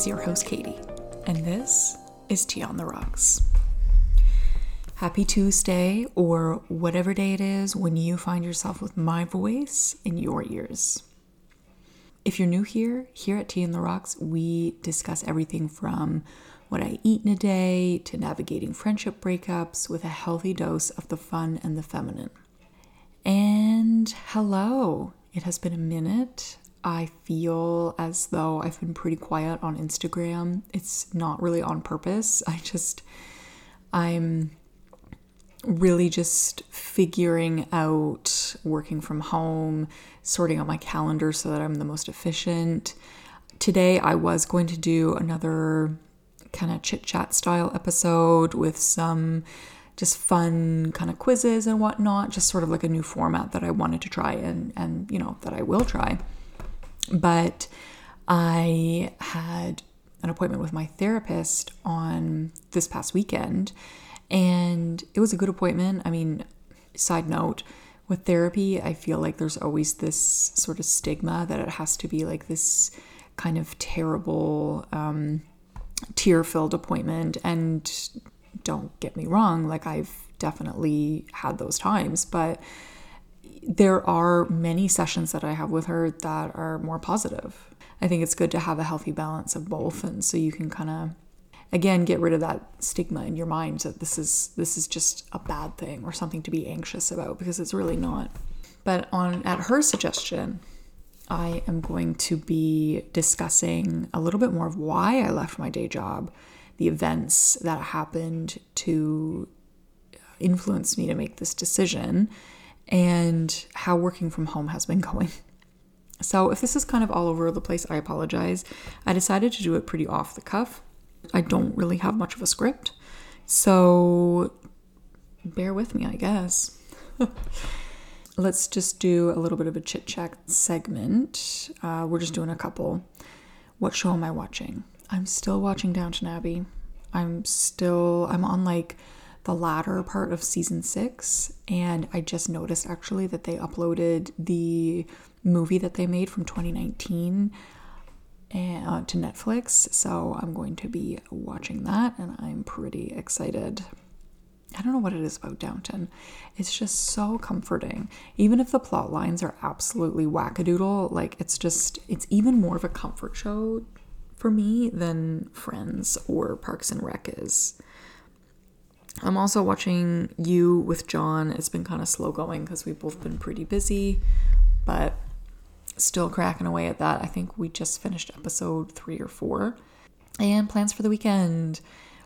It's your host, Katie, and this is Tea on the Rocks. Happy Tuesday, or whatever day it is when you find yourself with my voice in your ears. If you're new here, here at Tea on the Rocks, we discuss everything from what I eat in a day to navigating friendship breakups with a healthy dose of the fun and the feminine. And hello, it has been a minute. I feel as though I've been pretty quiet on Instagram. It's not really on purpose. I just, I'm really just figuring out working from home, sorting out my calendar so that I'm the most efficient. Today, I was going to do another kind of chit chat style episode with some just fun kind of quizzes and whatnot, just sort of like a new format that I wanted to try and, and you know, that I will try. But I had an appointment with my therapist on this past weekend, and it was a good appointment. I mean, side note, with therapy, I feel like there's always this sort of stigma that it has to be like this kind of terrible, um, tear filled appointment. And don't get me wrong, like I've definitely had those times, but there are many sessions that I have with her that are more positive. I think it's good to have a healthy balance of both and so you can kind of again get rid of that stigma in your mind that this is this is just a bad thing or something to be anxious about because it's really not. But on at her suggestion, I am going to be discussing a little bit more of why I left my day job, the events that happened to influence me to make this decision and how working from home has been going. So, if this is kind of all over the place, I apologize. I decided to do it pretty off the cuff. I don't really have much of a script. So, bear with me, I guess. Let's just do a little bit of a chit chat segment. Uh, we're just doing a couple. What show am I watching? I'm still watching Downton Abbey. I'm still, I'm on like the latter part of season six. And I just noticed actually that they uploaded the movie that they made from 2019 uh, to Netflix. So I'm going to be watching that and I'm pretty excited. I don't know what it is about Downton. It's just so comforting. Even if the plot lines are absolutely wackadoodle, like it's just, it's even more of a comfort show for me than Friends or Parks and Rec is. I'm also watching You with John. It's been kind of slow going because we've both been pretty busy, but still cracking away at that. I think we just finished episode three or four. And plans for the weekend.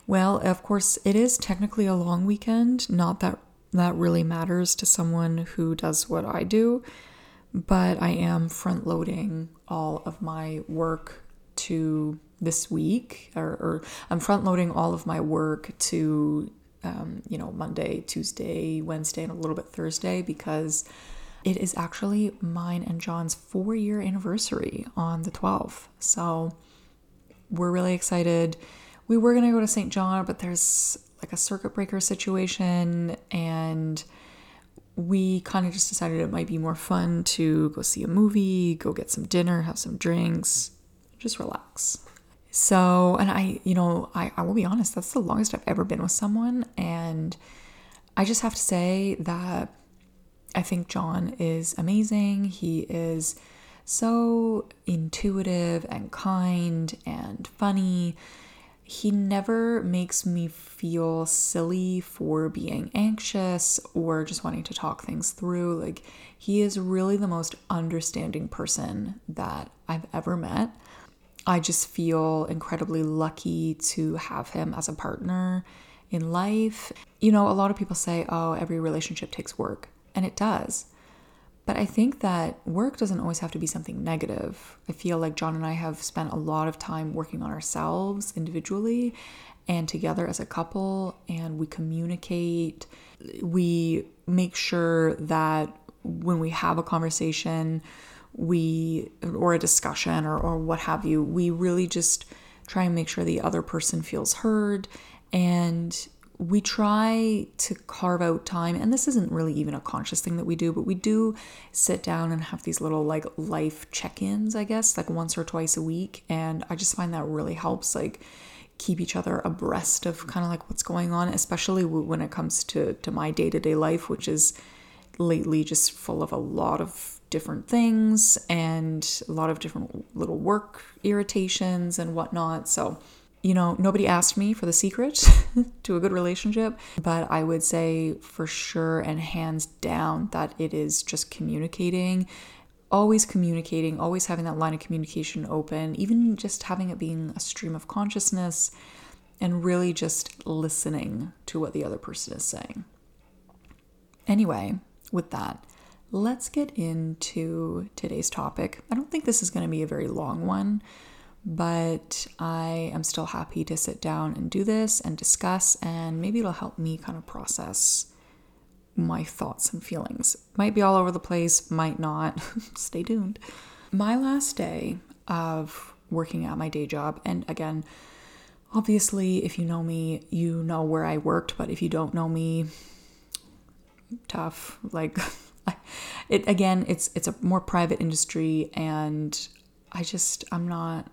Well, of course, it is technically a long weekend. Not that that really matters to someone who does what I do, but I am front loading all of my work to this week, or, or I'm front loading all of my work to um, you know, Monday, Tuesday, Wednesday, and a little bit Thursday because it is actually mine and John's four year anniversary on the 12th. So we're really excited. We were going to go to Saint John, but there's like a circuit breaker situation, and we kind of just decided it might be more fun to go see a movie, go get some dinner, have some drinks, just relax. So, and I, you know, I, I will be honest, that's the longest I've ever been with someone. And I just have to say that I think John is amazing. He is so intuitive and kind and funny. He never makes me feel silly for being anxious or just wanting to talk things through. Like, he is really the most understanding person that I've ever met. I just feel incredibly lucky to have him as a partner in life. You know, a lot of people say, oh, every relationship takes work, and it does. But I think that work doesn't always have to be something negative. I feel like John and I have spent a lot of time working on ourselves individually and together as a couple, and we communicate. We make sure that when we have a conversation, we or a discussion or, or what have you we really just try and make sure the other person feels heard and we try to carve out time, and this isn't really even a conscious thing that we do, but we do sit down and have these little like life check ins, I guess, like once or twice a week. And I just find that really helps, like, keep each other abreast of kind of like what's going on, especially when it comes to, to my day to day life, which is lately just full of a lot of different things and a lot of different little work irritations and whatnot. So, you know, nobody asked me for the secret to a good relationship, but I would say for sure and hands down that it is just communicating, always communicating, always having that line of communication open, even just having it being a stream of consciousness and really just listening to what the other person is saying. Anyway, with that, let's get into today's topic. I don't think this is going to be a very long one but I am still happy to sit down and do this and discuss, and maybe it'll help me kind of process my thoughts and feelings. Might be all over the place, might not. Stay tuned. My last day of working at my day job, and again, obviously, if you know me, you know where I worked, but if you don't know me, tough. Like, it again, it's it's a more private industry, and I just I'm not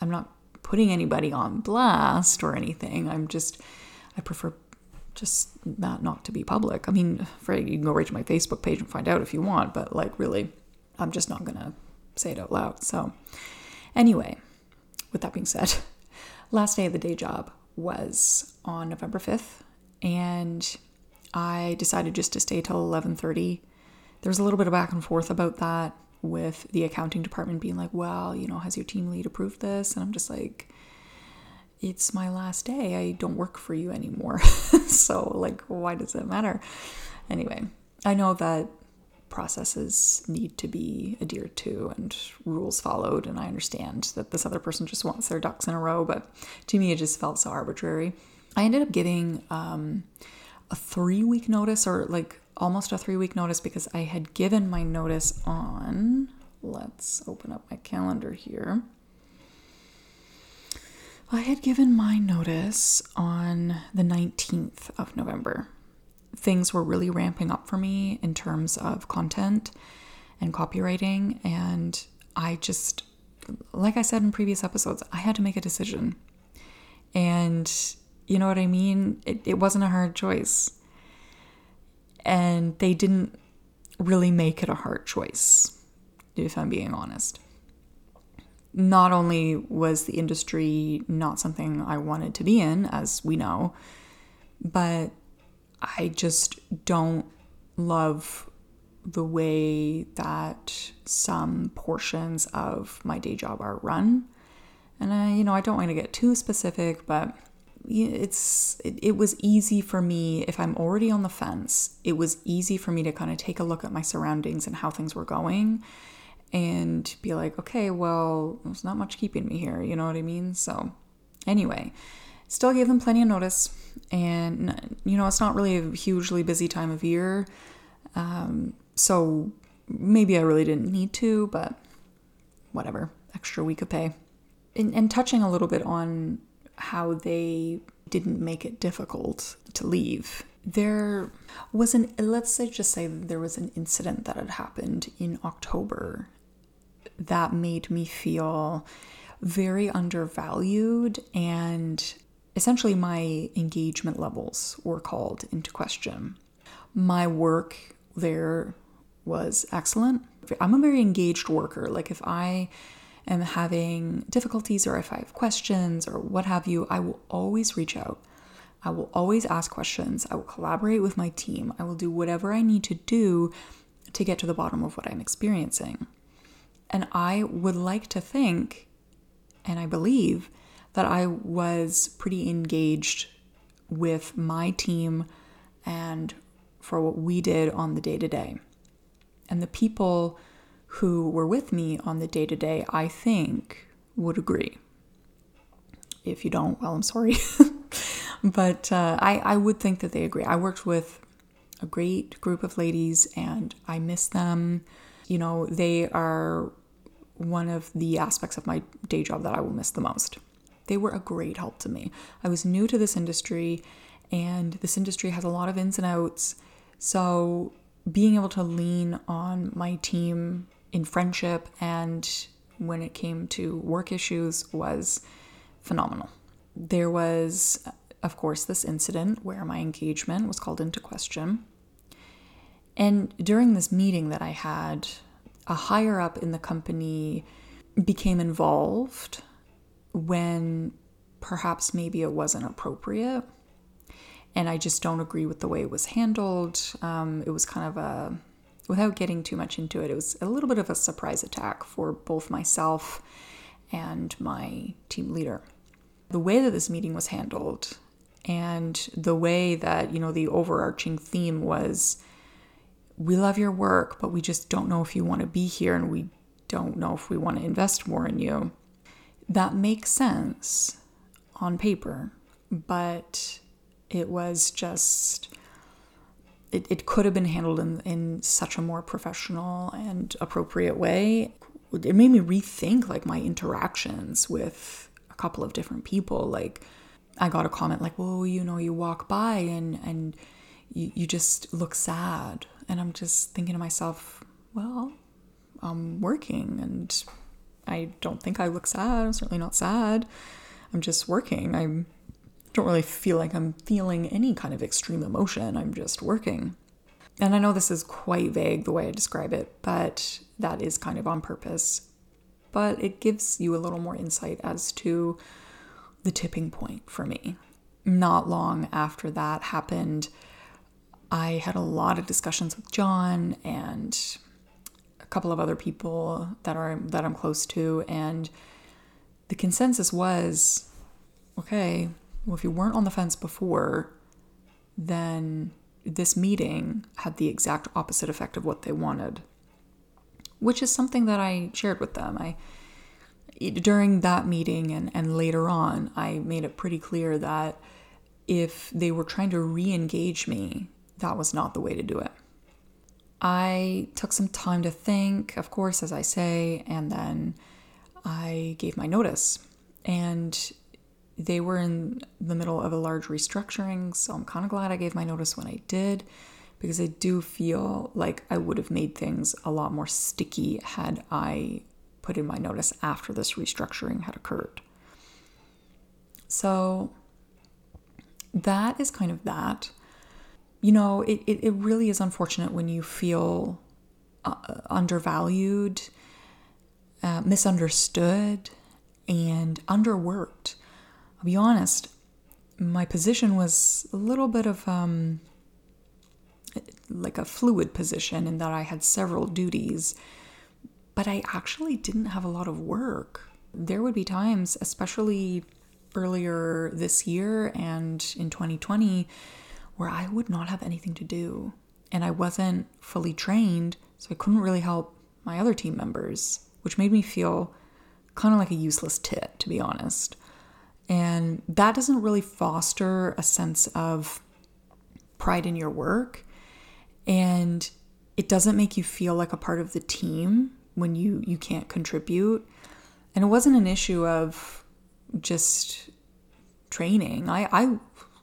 I'm not putting anybody on blast or anything. I'm just, I prefer just that not to be public. I mean, Fred, you can go right to my Facebook page and find out if you want, but like really, I'm just not gonna say it out loud. So, anyway, with that being said, last day of the day job was on November 5th, and I decided just to stay till 11:30. There was a little bit of back and forth about that with the accounting department being like, well, you know, has your team lead approved this? And I'm just like, it's my last day. I don't work for you anymore. so, like, why does it matter? Anyway, I know that processes need to be adhered to and rules followed. And I understand that this other person just wants their ducks in a row, but to me, it just felt so arbitrary. I ended up giving um, a three week notice or like almost a three week notice because I had given my notice on, let's open up my calendar here. I had given my notice on the 19th of November. Things were really ramping up for me in terms of content and copywriting, and I just, like I said in previous episodes, I had to make a decision. And you know what I mean? It, it wasn't a hard choice and they didn't really make it a hard choice, if I'm being honest. Not only was the industry not something I wanted to be in, as we know, but I just don't love the way that some portions of my day job are run. And I, you know, I don't want to get too specific, but it's it, it was easy for me if i'm already on the fence it was easy for me to kind of take a look at my surroundings and how things were going and be like okay well there's not much keeping me here you know what i mean? So anyway still gave them plenty of notice and you know it's not really a hugely busy time of year um, so maybe i really didn't need to but whatever extra week of pay. And, and touching a little bit on how they didn't make it difficult to leave. There was an, let's say, just say there was an incident that had happened in October that made me feel very undervalued and essentially my engagement levels were called into question. My work there was excellent. I'm a very engaged worker. Like if I am having difficulties or if I have questions or what have you, I will always reach out. I will always ask questions. I will collaborate with my team. I will do whatever I need to do to get to the bottom of what I'm experiencing. And I would like to think, and I believe, that I was pretty engaged with my team and for what we did on the day to day. And the people who were with me on the day to day, I think, would agree. If you don't, well, I'm sorry. but uh, I, I would think that they agree. I worked with a great group of ladies and I miss them. You know, they are one of the aspects of my day job that I will miss the most. They were a great help to me. I was new to this industry and this industry has a lot of ins and outs. So, being able to lean on my team in friendship and when it came to work issues was phenomenal. There was, of course, this incident where my engagement was called into question. And during this meeting that I had, a higher up in the company became involved when perhaps maybe it wasn't appropriate. And I just don't agree with the way it was handled. Um, it was kind of a, without getting too much into it, it was a little bit of a surprise attack for both myself and my team leader. The way that this meeting was handled and the way that, you know, the overarching theme was we love your work, but we just don't know if you want to be here and we don't know if we want to invest more in you. That makes sense on paper, but it was just it, it could have been handled in, in such a more professional and appropriate way. It made me rethink like my interactions with a couple of different people. Like I got a comment like, well, you know, you walk by and and you, you just look sad. And I'm just thinking to myself, well, I'm working and I don't think I look sad. I'm certainly not sad. I'm just working. I don't really feel like I'm feeling any kind of extreme emotion. I'm just working. And I know this is quite vague the way I describe it, but that is kind of on purpose. But it gives you a little more insight as to the tipping point for me. Not long after that happened, I had a lot of discussions with John and a couple of other people that are that I'm close to and the consensus was okay, well if you weren't on the fence before, then this meeting had the exact opposite effect of what they wanted. Which is something that I shared with them. I during that meeting and, and later on, I made it pretty clear that if they were trying to re engage me, that was not the way to do it. I took some time to think, of course, as I say, and then I gave my notice. And they were in the middle of a large restructuring, so I'm kind of glad I gave my notice when I did because I do feel like I would have made things a lot more sticky had I put in my notice after this restructuring had occurred. So that is kind of that you know, it, it, it really is unfortunate when you feel uh, undervalued, uh, misunderstood, and underworked. I'll be honest, my position was a little bit of um, like a fluid position in that I had several duties, but I actually didn't have a lot of work. There would be times, especially earlier this year and in 2020, where I would not have anything to do. And I wasn't fully trained, so I couldn't really help my other team members, which made me feel kind of like a useless tit, to be honest. And that doesn't really foster a sense of pride in your work. And it doesn't make you feel like a part of the team when you, you can't contribute. And it wasn't an issue of just training. I, I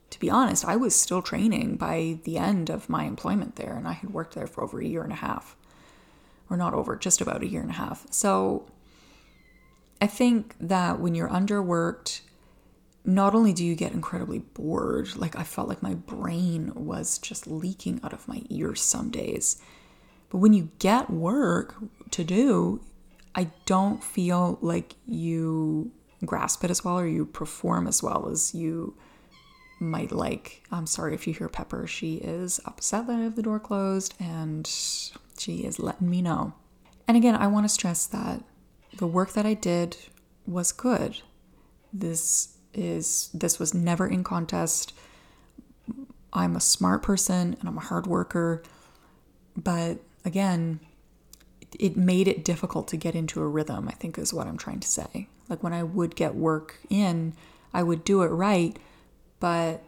to be honest, I was still training by the end of my employment there, and I had worked there for over a year and a half. Or not over, just about a year and a half. So I think that when you're underworked, not only do you get incredibly bored, like I felt like my brain was just leaking out of my ears some days. But when you get work to do, I don't feel like you grasp it as well or you perform as well as you might like. I'm sorry if you hear Pepper. She is upset that I have the door closed and she is letting me know. And again, I want to stress that the work that I did was good. This is this was never in contest. I'm a smart person and I'm a hard worker, but again, it made it difficult to get into a rhythm, I think is what I'm trying to say. Like when I would get work in, I would do it right, but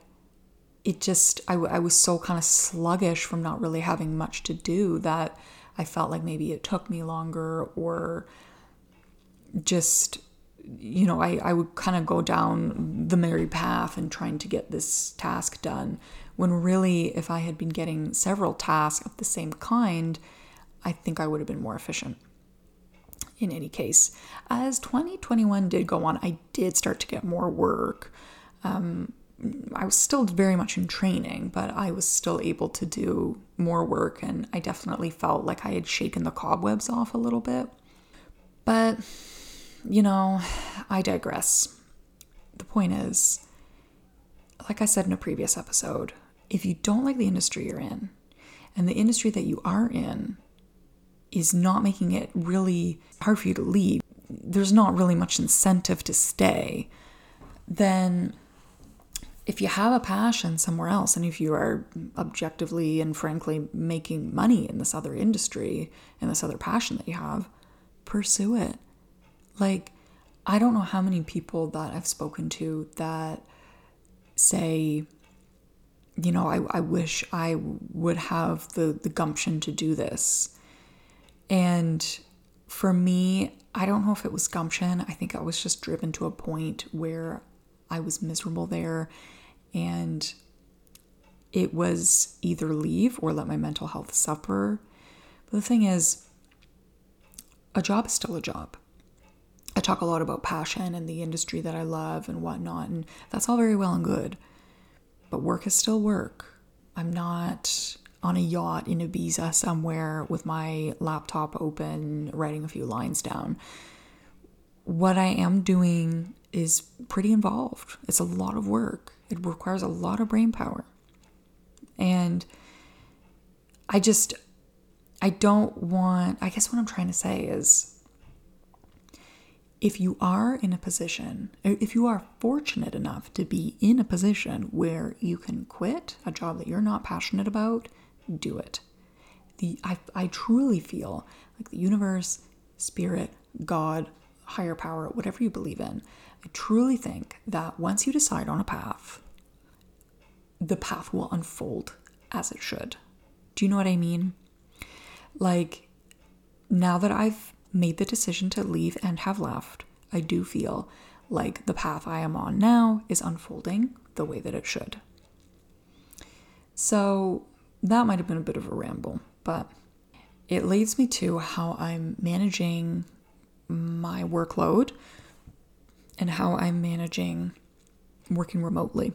it just I, I was so kind of sluggish from not really having much to do that i felt like maybe it took me longer or just you know, I, I would kind of go down the merry path and trying to get this task done. When really, if I had been getting several tasks of the same kind, I think I would have been more efficient. In any case, as 2021 did go on, I did start to get more work. Um, I was still very much in training, but I was still able to do more work, and I definitely felt like I had shaken the cobwebs off a little bit. But, you know, I digress. The point is, like I said in a previous episode, if you don't like the industry you're in, and the industry that you are in is not making it really hard for you to leave, there's not really much incentive to stay, then if you have a passion somewhere else and if you are objectively and frankly making money in this other industry and this other passion that you have, pursue it. Like, I don't know how many people that I've spoken to that say, you know, I, I wish I would have the, the gumption to do this. And for me, I don't know if it was gumption. I think I was just driven to a point where I was miserable there and it was either leave or let my mental health suffer. But the thing is, a job is still a job. I talk a lot about passion and the industry that I love and whatnot, and that's all very well and good. But work is still work. I'm not on a yacht in Ibiza somewhere with my laptop open, writing a few lines down. What I am doing is pretty involved. It's a lot of work. It requires a lot of brain power. And I just, I don't want, I guess what I'm trying to say is if you are in a position, if you are fortunate enough to be in a position where you can quit a job that you're not passionate about, do it. The, I, I truly feel like the universe, spirit, God, higher power, whatever you believe in, I truly think that once you decide on a path, the path will unfold as it should. Do you know what I mean? Like, now that I've made the decision to leave and have left, I do feel like the path I am on now is unfolding the way that it should. So, that might have been a bit of a ramble, but it leads me to how I'm managing my workload and how I'm managing working remotely.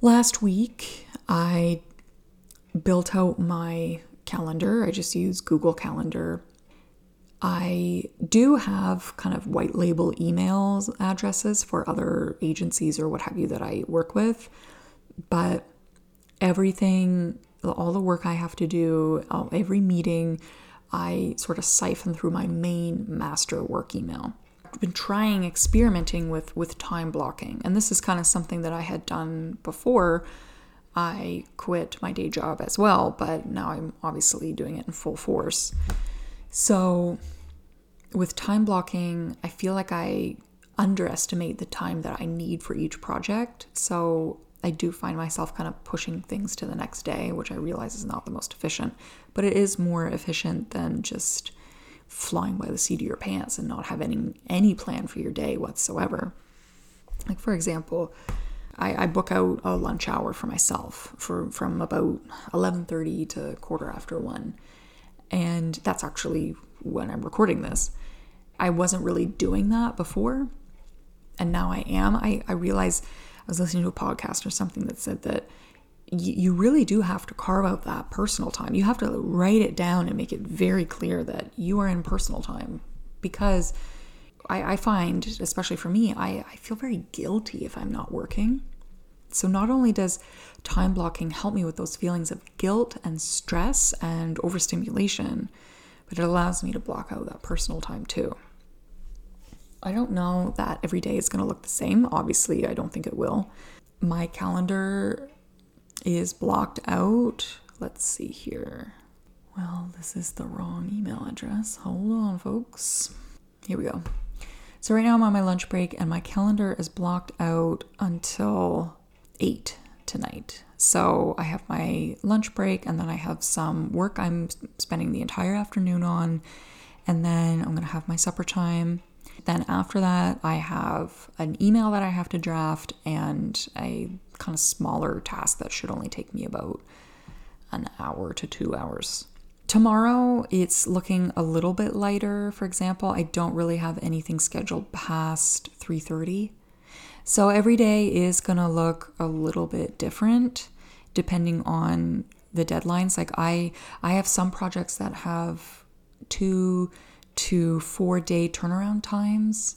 Last week, I built out my calendar. I just use Google Calendar. I do have kind of white label emails addresses for other agencies or what have you that I work with, but everything, all the work I have to do, every meeting, I sort of siphon through my main master work email. I've been trying experimenting with with time blocking and this is kind of something that I had done before. I quit my day job as well but now I'm obviously doing it in full force so with time blocking I feel like I underestimate the time that I need for each project so I do find myself kind of pushing things to the next day which I realize is not the most efficient but it is more efficient than just flying by the seat of your pants and not having any plan for your day whatsoever. Like for example, I, I book out a lunch hour for myself for from about eleven thirty to quarter after one, and that's actually when I'm recording this. I wasn't really doing that before, and now I am. I, I realize I was listening to a podcast or something that said that you really do have to carve out that personal time. You have to write it down and make it very clear that you are in personal time because I, I find, especially for me, I, I feel very guilty if I'm not working. So, not only does time blocking help me with those feelings of guilt and stress and overstimulation, but it allows me to block out that personal time too. I don't know that every day is going to look the same. Obviously, I don't think it will. My calendar is blocked out. Let's see here. Well, this is the wrong email address. Hold on, folks. Here we go. So, right now I'm on my lunch break and my calendar is blocked out until 8 tonight. So, I have my lunch break and then I have some work I'm spending the entire afternoon on. And then I'm going to have my supper time. Then after that, I have an email that I have to draft and a kind of smaller task that should only take me about an hour to two hours. Tomorrow, it's looking a little bit lighter. For example, I don't really have anything scheduled past 3:30. So every day is going to look a little bit different depending on the deadlines. Like I I have some projects that have 2 to 4 day turnaround times.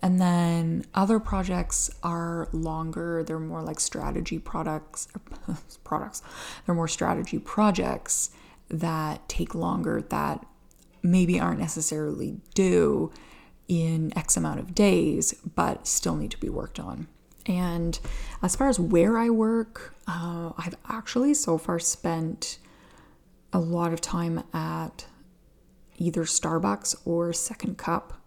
And then other projects are longer. They're more like strategy products products. They're more strategy projects that take longer that maybe aren't necessarily due in X amount of days, but still need to be worked on. And as far as where I work, uh, I've actually so far spent a lot of time at either Starbucks or Second Cup.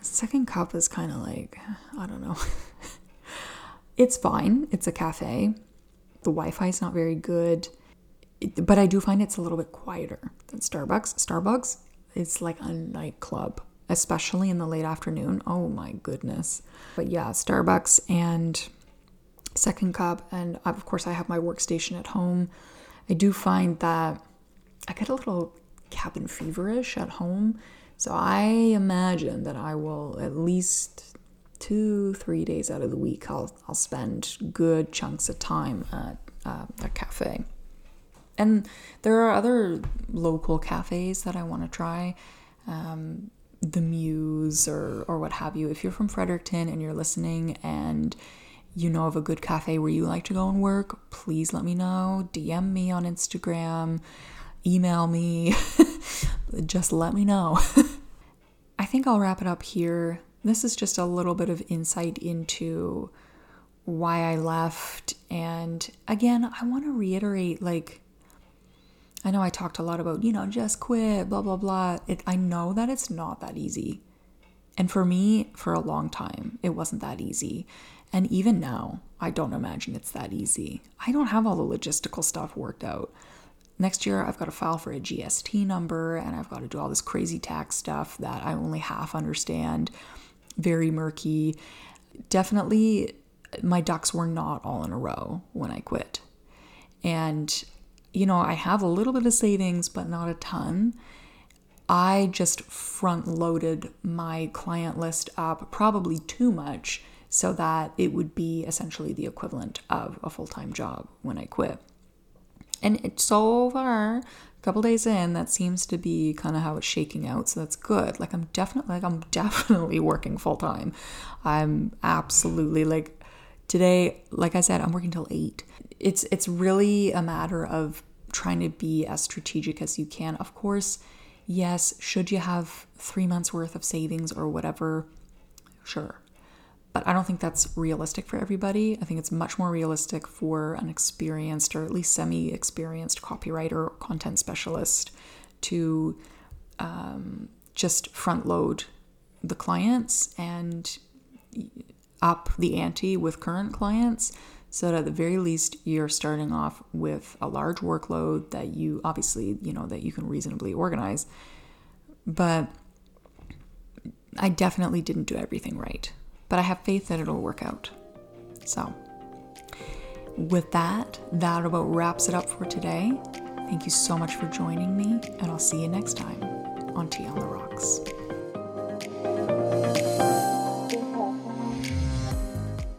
Second Cup is kind of like, I don't know. it's fine, it's a cafe. The Wi Fi is not very good, but I do find it's a little bit quieter than Starbucks. Starbucks is like a nightclub especially in the late afternoon. Oh my goodness. But yeah, Starbucks and Second Cup, and of course, I have my workstation at home. I do find that I get a little cabin feverish at home. So I imagine that I will at least two, three days out of the week, I'll, I'll spend good chunks of time at uh, a cafe. And there are other local cafes that I want to try. Um, the Muse or or what have you. If you're from Fredericton and you're listening and you know of a good cafe where you like to go and work, please let me know. DM me on Instagram, email me. just let me know. I think I'll wrap it up here. This is just a little bit of insight into why I left. And again, I want to reiterate like, I know I talked a lot about, you know, just quit, blah, blah, blah. It, I know that it's not that easy. And for me, for a long time, it wasn't that easy. And even now, I don't imagine it's that easy. I don't have all the logistical stuff worked out. Next year, I've got to file for a GST number and I've got to do all this crazy tax stuff that I only half understand. Very murky. Definitely, my ducks were not all in a row when I quit. And you know, I have a little bit of savings, but not a ton. I just front loaded my client list up probably too much so that it would be essentially the equivalent of a full time job when I quit. And it, so far, a couple days in, that seems to be kind of how it's shaking out. So that's good. Like I'm definitely, like I'm definitely working full time. I'm absolutely like today. Like I said, I'm working till eight. It's it's really a matter of trying to be as strategic as you can. Of course, yes, should you have three months worth of savings or whatever, sure. But I don't think that's realistic for everybody. I think it's much more realistic for an experienced or at least semi experienced copywriter or content specialist to um, just front load the clients and up the ante with current clients so that at the very least you're starting off with a large workload that you obviously you know that you can reasonably organize. But i definitely didn't do everything right but i have faith that it'll work out. So with that that about wraps it up for today. Thank you so much for joining me and i'll see you next time on tea on the rocks